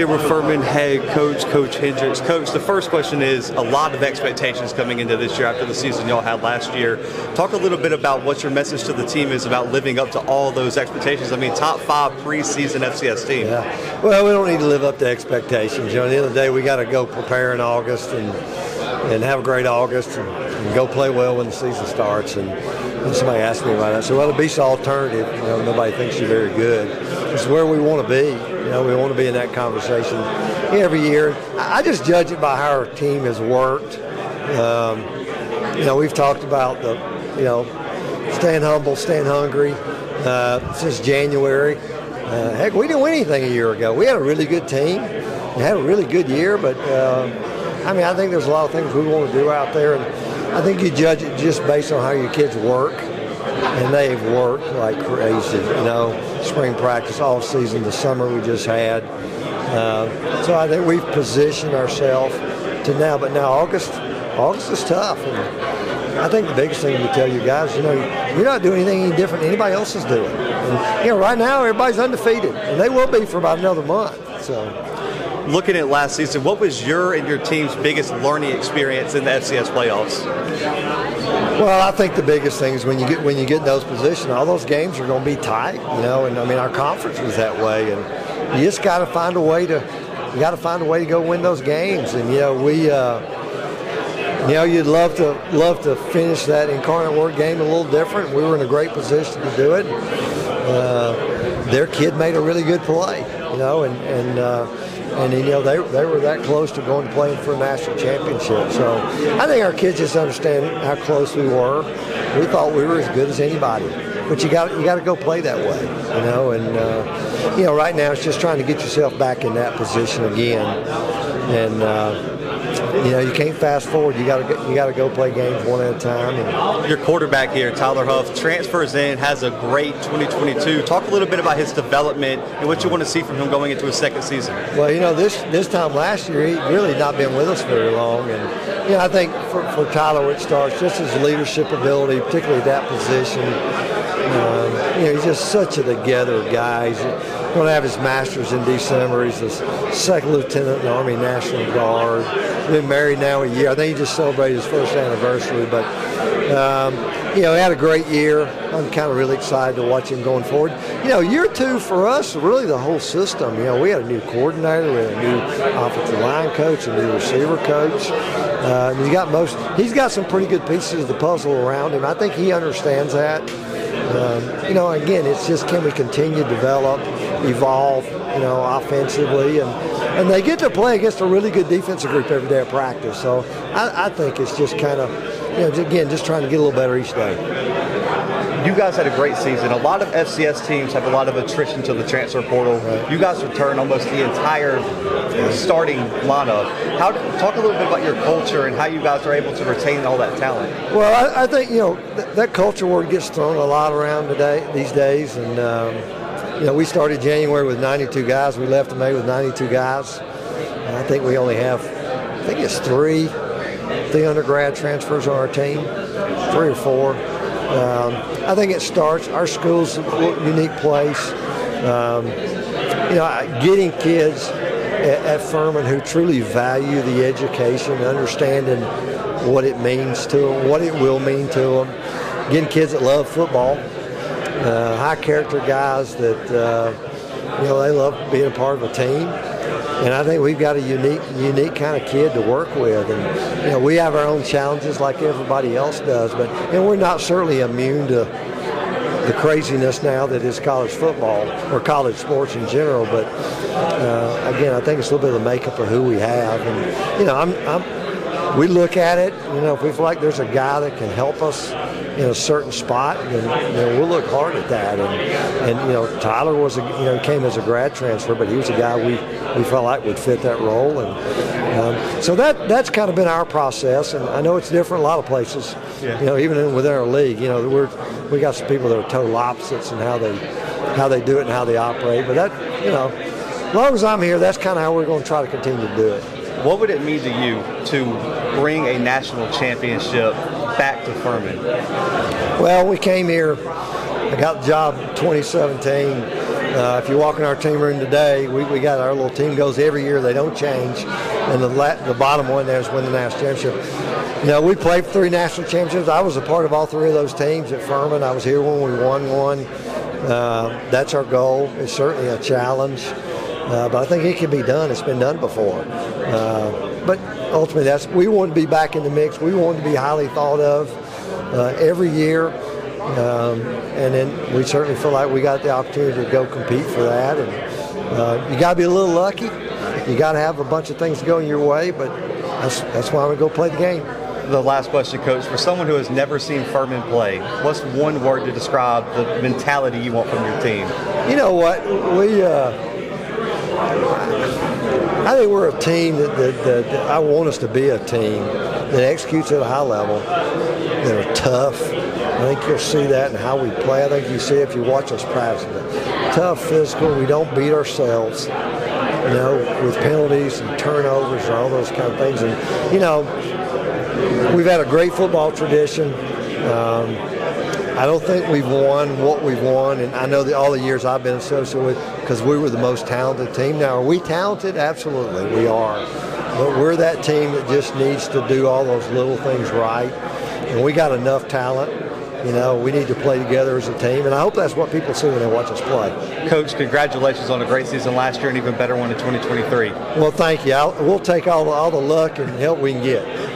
Here with Furman head coach, Coach Hendrix. Coach, the first question is a lot of expectations coming into this year after the season y'all had last year. Talk a little bit about what your message to the team is about living up to all those expectations. I mean, top five preseason FCS team. Yeah. Well, we don't need to live up to expectations. You know, at the end of the day, we got to go prepare in August and and have a great August and, and go play well when the season starts. And, and somebody asked me about that. So, well, the beast alternative. You know, nobody thinks you're very good. Is where we want to be. You know, we want to be in that conversation every year. I just judge it by how our team has worked. Um, you know, we've talked about the, you know, staying humble, staying hungry uh, since January. Uh, heck, we didn't win anything a year ago. We had a really good team. We had a really good year, but uh, I mean, I think there's a lot of things we want to do out there, and I think you judge it just based on how your kids work, and they've worked like crazy. You know, spring practice, all season, the summer we just had. Uh, so I think we've positioned ourselves to now, but now August, August is tough. And I think the biggest thing we tell you guys, you know, you're not doing anything any different than anybody else is doing. And, you know, right now everybody's undefeated, and they will be for about another month. So looking at last season, what was your and your team's biggest learning experience in the FCS playoffs? Well, I think the biggest thing is when you get when you get in those positions, all those games are going to be tight, you know. And I mean, our conference was that way, and you just got to find a way to you got to find a way to go win those games. And you know, we. Uh, you know, you'd love to love to finish that incarnate word game a little different. We were in a great position to do it. Uh, their kid made a really good play, you know, and and uh, and you know they, they were that close to going to playing for a national championship. So I think our kids just understand how close we were. We thought we were as good as anybody, but you got you got to go play that way, you know. And uh, you know, right now it's just trying to get yourself back in that position again, and. Uh, you know, you can't fast forward. You got to you got to go play games one at a time. And Your quarterback here, Tyler Huff, transfers in, has a great 2022. Talk a little bit about his development and what you want to see from him going into his second season. Well, you know, this this time last year, he really not been with us very long, and you know, I think for, for Tyler, it starts just his leadership ability, particularly that position. Um, you know, he's just such a together guy. He's going to have his master's in December. He's a second lieutenant in the Army National Guard been married now a year. I think he just celebrated his first anniversary, but um, you know, he had a great year. I'm kind of really excited to watch him going forward. You know, year two for us, really the whole system. You know, we had a new coordinator, we had a new offensive line coach, a new receiver coach. Uh, he's got most. He's got some pretty good pieces of the puzzle around him. I think he understands that. Um, you know, again, it's just can we continue to develop, evolve, you know, offensively, and and they get to play against a really good defensive group every day of practice. So I, I think it's just kind of, you know, again, just trying to get a little better each day. You guys had a great season. A lot of FCS teams have a lot of attrition to the transfer portal. You guys returned almost the entire starting lineup. How talk a little bit about your culture and how you guys are able to retain all that talent. Well, I, I think you know th- that culture word gets thrown a lot around today these days, and. Um, you know, we started January with 92 guys. We left May with 92 guys. And I think we only have, I think it's three, three undergrad transfers on our team, three or four. Um, I think it starts. Our school's a unique place. Um, you know, getting kids at, at Furman who truly value the education, understanding what it means to them, what it will mean to them. Getting kids that love football, uh, high character guys that uh, you know they love being a part of a team. And I think we've got a unique, unique kind of kid to work with. And you know, we have our own challenges like everybody else does, but and we're not certainly immune to the craziness now that is college football or college sports in general. But uh, again, I think it's a little bit of the makeup of who we have. And you know, I'm, I'm we look at it. You know, if we feel like there's a guy that can help us in a certain spot, then you know, we'll look hard at that. And, and you know, Tyler was a, you know came as a grad transfer, but he was a guy we, we felt like would fit that role. And um, so that that's kind of been our process. And I know it's different a lot of places. Yeah. You know, even in, within our league, you know, we're we got some people that are total opposites in how they how they do it and how they operate. But that you know, as long as I'm here, that's kind of how we're going to try to continue to do it. What would it mean to you to bring a national championship back to Furman? Well, we came here. I got the job in 2017. Uh, if you walk in our team room today, we, we got our little team goes every year. They don't change, and the la- the bottom one there is win the national championship. You know, we played three national championships. I was a part of all three of those teams at Furman. I was here when we won one. Uh, that's our goal. It's certainly a challenge, uh, but I think it can be done. It's been done before. Uh, but ultimately, that's we want to be back in the mix. We want to be highly thought of uh, every year, um, and then we certainly feel like we got the opportunity to go compete for that. And uh, you got to be a little lucky. You got to have a bunch of things going your way, but that's that's why we go play the game the last question, Coach. For someone who has never seen Furman play, what's one word to describe the mentality you want from your team? You know what? We, uh, I think we're a team that, that, that, that, I want us to be a team that executes at a high level, that are tough. I think you'll see that in how we play. I think you see if you watch us practice. Tough, physical. We don't beat ourselves you know, with penalties and turnovers and all those kind of things. And, you know, we've had a great football tradition. Um, I don't think we've won what we've won, and I know that all the years I've been associated with because we were the most talented team. Now, are we talented? Absolutely, we are. But we're that team that just needs to do all those little things right, and we got enough talent. You know, we need to play together as a team, and I hope that's what people see when they watch us play. Coach, congratulations on a great season last year and even better one in 2023. Well, thank you. I'll, we'll take all the, all the luck and help we can get.